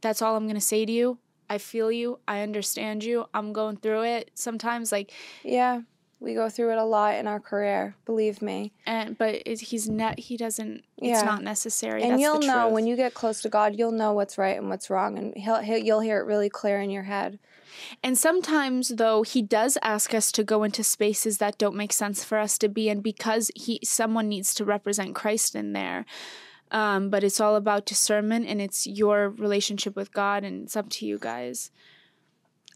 that's all I'm going to say to you. I feel you. I understand you. I'm going through it sometimes like Yeah. We go through it a lot in our career, believe me. And but it, he's net he doesn't yeah. it's not necessary. And That's you'll know truth. when you get close to God, you'll know what's right and what's wrong and he'll, he'll you'll hear it really clear in your head. And sometimes, though, he does ask us to go into spaces that don't make sense for us to be in because he someone needs to represent Christ in there. Um, but it's all about discernment and it's your relationship with God, and it's up to you guys.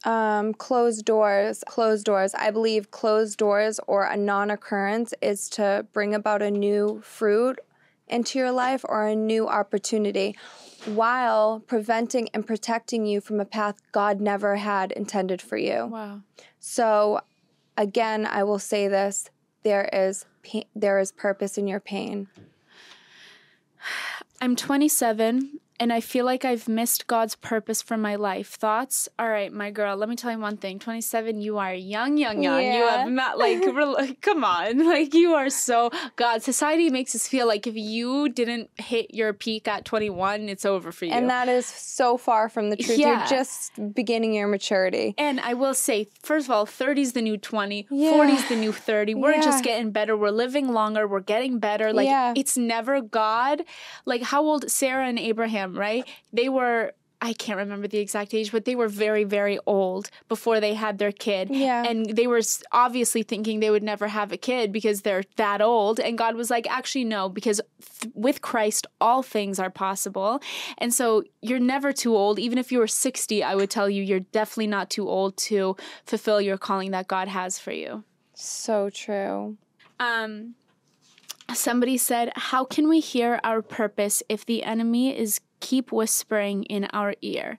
Um, closed doors, closed doors. I believe closed doors or a non occurrence is to bring about a new fruit into your life or a new opportunity while preventing and protecting you from a path God never had intended for you. Wow. So again, I will say this, there is pain, there is purpose in your pain. I'm 27 and I feel like I've missed God's purpose for my life. Thoughts? All right, my girl, let me tell you one thing. 27, you are young, young, young. You Yeah. have not, like, re- come on. Like, you are so, God, society makes us feel like if you didn't hit your peak at 21, it's over for you. And that is so far from the truth. Yeah. You're just beginning your maturity. And I will say, first of all, 30 is the new 20, Yeah. 40 is the new 30. We're Yeah. just getting better. We're living longer. We're getting better. Like, it's never God. Like, how old Sarah and Abraham, right? They were. I can't remember the exact age, but they were very, very old before they had their kid. Yeah. And they were obviously thinking they would never have a kid because they're that old. And God was like, actually, no, because th- with Christ, all things are possible. And so you're never too old. Even if you were 60, I would tell you, you're definitely not too old to fulfill your calling that God has for you. So true. Um, somebody said, How can we hear our purpose if the enemy is keep whispering in our ear?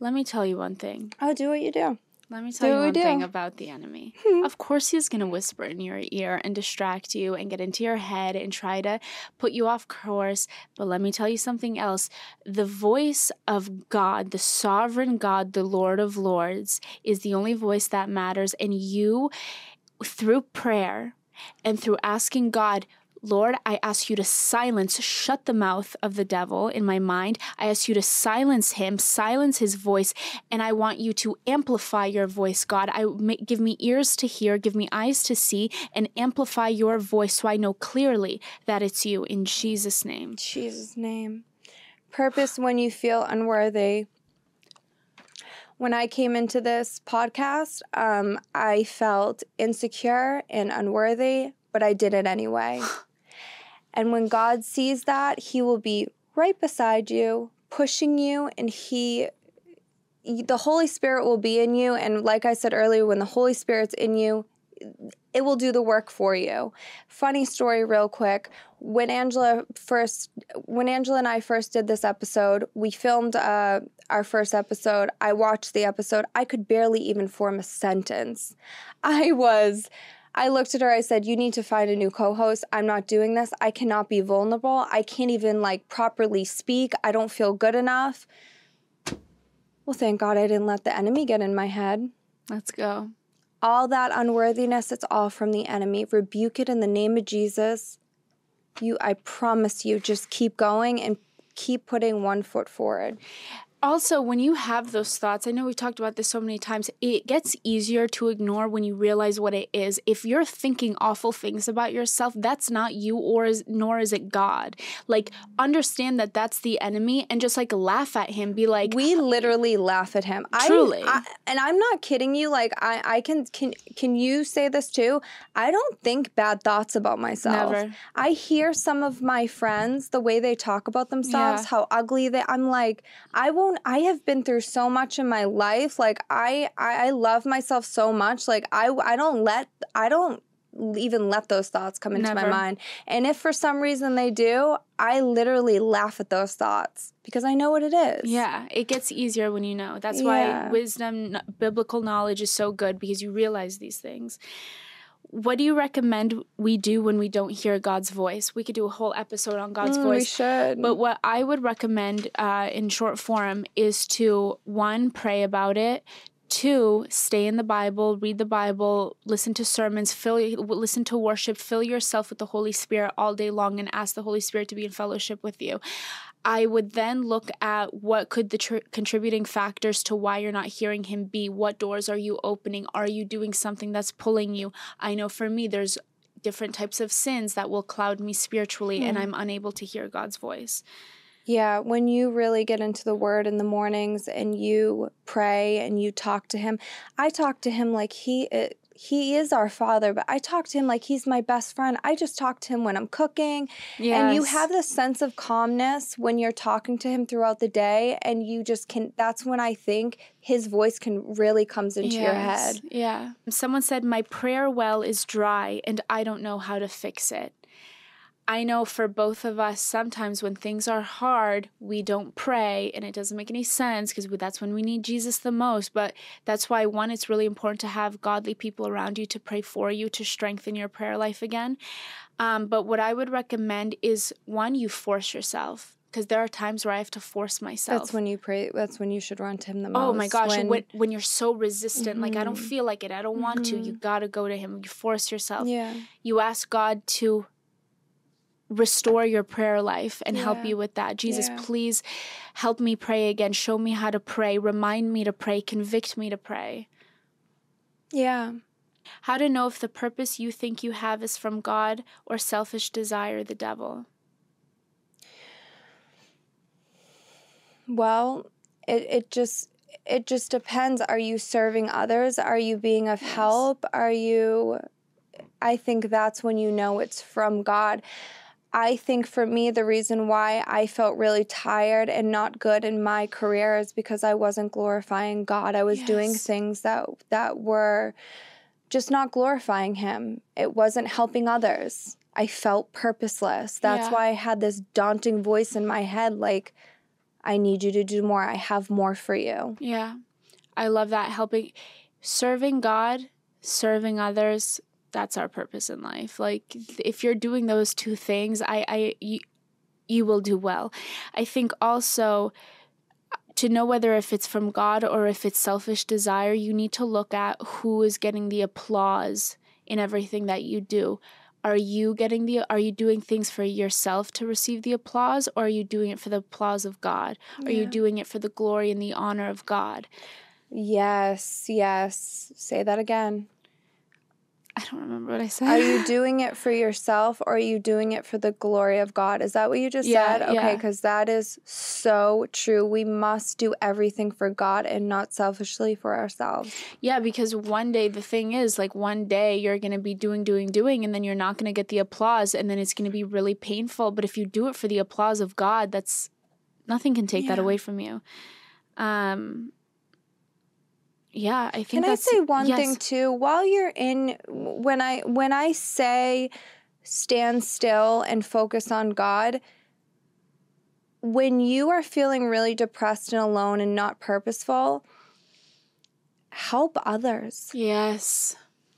Let me tell you one thing. Oh, do what you do. Let me tell Do you one thing about the enemy. Hmm. of course, he's going to whisper in your ear and distract you and get into your head and try to put you off course. But let me tell you something else. The voice of God, the sovereign God, the Lord of Lords, is the only voice that matters. And you, through prayer and through asking God, Lord, I ask you to silence, shut the mouth of the devil in my mind. I ask you to silence him, silence his voice, and I want you to amplify your voice, God. I give me ears to hear, give me eyes to see, and amplify your voice so I know clearly that it's you. In Jesus' name. Jesus' name. Purpose when you feel unworthy. When I came into this podcast, um, I felt insecure and unworthy, but I did it anyway. and when God sees that, He will be right beside you, pushing you, and He the Holy Spirit will be in you. And like I said earlier, when the Holy Spirit's in you, it will do the work for you. Funny story, real quick. When Angela first, when Angela and I first did this episode, we filmed uh, our first episode. I watched the episode. I could barely even form a sentence. I was. I looked at her. I said, "You need to find a new co-host. I'm not doing this. I cannot be vulnerable. I can't even like properly speak. I don't feel good enough." Well, thank God I didn't let the enemy get in my head Let's go. all that unworthiness it's all from the enemy rebuke it in the name of jesus you i promise you just keep going and keep putting one foot forward Also, when you have those thoughts, I know we've talked about this so many times, it gets easier to ignore when you realize what it is. If you're thinking awful things about yourself, that's not you or is, nor is it God. Like understand that that's the enemy and just like laugh at him, be like, we literally laugh at him I- Truly. I, and i'm not kidding you like i i can can can you say this too i don't think bad thoughts about myself Never. i hear some of my friends the way they talk about themselves Yeah. how ugly they i'm like i won't i have been through so much in my life like i i, I love myself so much like i i don't let i don't even let those thoughts come into my mind and if for some reason they do i literally laugh at those thoughts because i know what it is Yeah, it gets easier when you know. That's Yeah. why wisdom, biblical knowledge is so good because you realize these things. What do you recommend we do when we don't hear God's voice? We could do a whole episode on God's Mm, we voice. should But what I would recommend uh, in short form is to one, pray about it. Two, stay in the Bible, read the Bible, listen to sermons, fill, listen to worship, fill yourself with the Holy Spirit all day long, and ask the Holy Spirit to be in fellowship with you. I would then look at what could the tr- contributing factors to why you're not hearing him be. What doors are you opening? Are you doing something that's pulling you? I know for me, there's different types of sins that will cloud me spiritually, and hmm. I'm unable to hear God's voice. Yeah, when you really get into the word in the mornings and you pray and you talk to him, I talk to him like he he is our father, but I talk to him like he's my best friend. I just talk to him when I'm cooking. And you have this sense of calmness when you're talking to him throughout the day and you just can that's when I think his voice can really comes into your head. Yeah. Someone said, My prayer well is dry and I don't know how to fix it. I know for both of us, sometimes when things are hard, we don't pray and it doesn't make any sense because that's when we need Jesus the most. But that's why, one, it's really important to have godly people around you to pray for you to strengthen your prayer life again. Um, but what I would recommend is one, you force yourself because there are times where I have to force myself. That's when you pray. That's when you should run to him the most. Oh my gosh, when when, when you're so resistant, mm-hmm. like I don't mm-hmm. feel like it, I don't mm-hmm. want to. You mm-hmm. got to go to him. You force yourself. Yeah. You ask God to restore your prayer life and yeah. help you with that. Jesus, yeah. please help me pray again. Show me how to pray. Remind me to pray. Convict me to pray. Yeah. How to know if the purpose you think you have is from God or selfish desire, the devil? Well, it, it just it just depends. Are you serving others? Are you being of yes. help? Are you I think that's when you know it's from God. I think for me, the reason why I felt really tired and not good in my career is because I wasn't glorifying God. I was yes. doing things that that were just not glorifying Him. It wasn't helping others. I felt purposeless. That's yeah. why I had this daunting voice in my head, like, I need you to do more. I have more for you. Yeah, I love that. Helping, serving God, serving others that's our purpose in life. Like if you're doing those two things, I I you, you will do well. I think also uh, to know whether if it's from God or if it's selfish desire, you need to look at who is getting the applause in everything that you do. Are you getting the are you doing things for yourself to receive the applause or are you doing it for the applause of God? Are you doing it for the glory and the honor of God? Yes, yes. Say that again. I don't remember what I said. Are you doing it for yourself or are you doing it for the glory of God? Is that what you just yeah, said? Okay, because yeah. that is so true. We must do everything for God and not selfishly for ourselves. Yeah, because one day, the thing is, like, one day you're going to be doing, doing, doing, and then you're not going to get the applause, and then it's going to be really painful. But if you do it for the applause of God, that's nothing can take yeah. that away from you. Um, yeah, I think. Can I say one yes. thing too? While you're in, when I when I say stand still and focus on God, when you are feeling really depressed and alone and not purposeful, help others. Yes.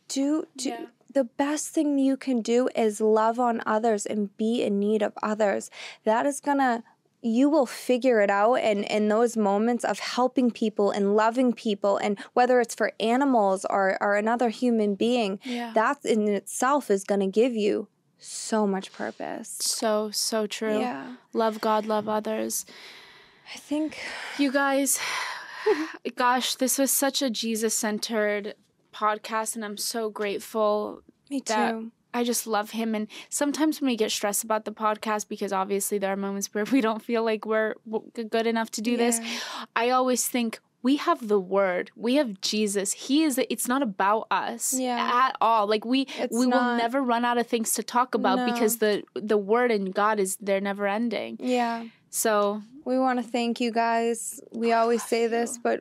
Do do. Yeah the best thing you can do is love on others and be in need of others. That is going to you will figure it out and in those moments of helping people and loving people. And whether it's for animals or, or another human being yeah. that in itself is going to give you so much purpose. So so true. Yeah. Love god love others. I think you guys gosh this was such a jesus centered podcast and i'm so grateful me too I just love him. And sometimes when we get stressed about the podcast, because obviously there are moments where we don't feel like we're good enough to do yeah. this, I always think, we have the word we have jesus he is it's not about us yeah. at all like we it's we not. will never run out of things to talk about no. because the the word and god is they're never ending yeah so we want to thank you guys we always say you. this but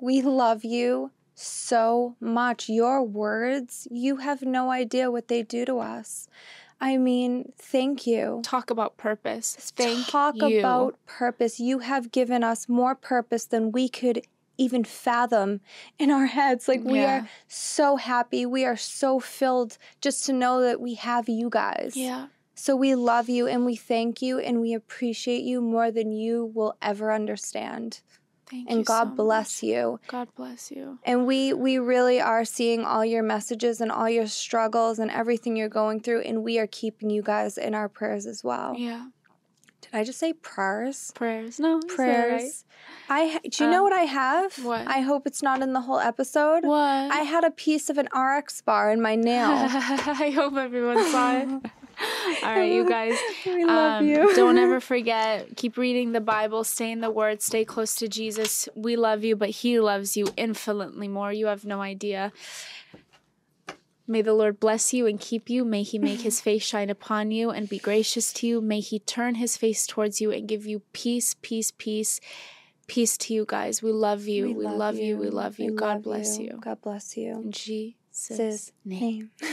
we love you so much. Your words, you have no idea what they do to us. I mean, thank you. Talk about purpose. Thank Talk you. about purpose. You have given us more purpose than we could even fathom in our heads. Like, we yeah. are so happy. We are so filled just to know that we have you guys. Yeah. So we love you and we thank you and we appreciate you more than you will ever understand. Thank and God so bless much. you. God bless you. And we we really are seeing all your messages and all your struggles and everything you're going through and we are keeping you guys in our prayers as well. Yeah. Did I just say prayers? Prayers. No, prayers. Right. I do you um, know what I have? What? I hope it's not in the whole episode. What? I had a piece of an RX bar in my nail. I hope everyone saw it. All right, you guys. we love um, you. don't ever forget. Keep reading the Bible. Stay in the Word. Stay close to Jesus. We love you, but He loves you infinitely more. You have no idea. May the Lord bless you and keep you. May He make His face shine upon you and be gracious to you. May He turn His face towards you and give you peace, peace, peace. Peace to you guys. We love you. We, we love, love, you. We love you. We God love bless you. you. God bless you. In Jesus' name. name.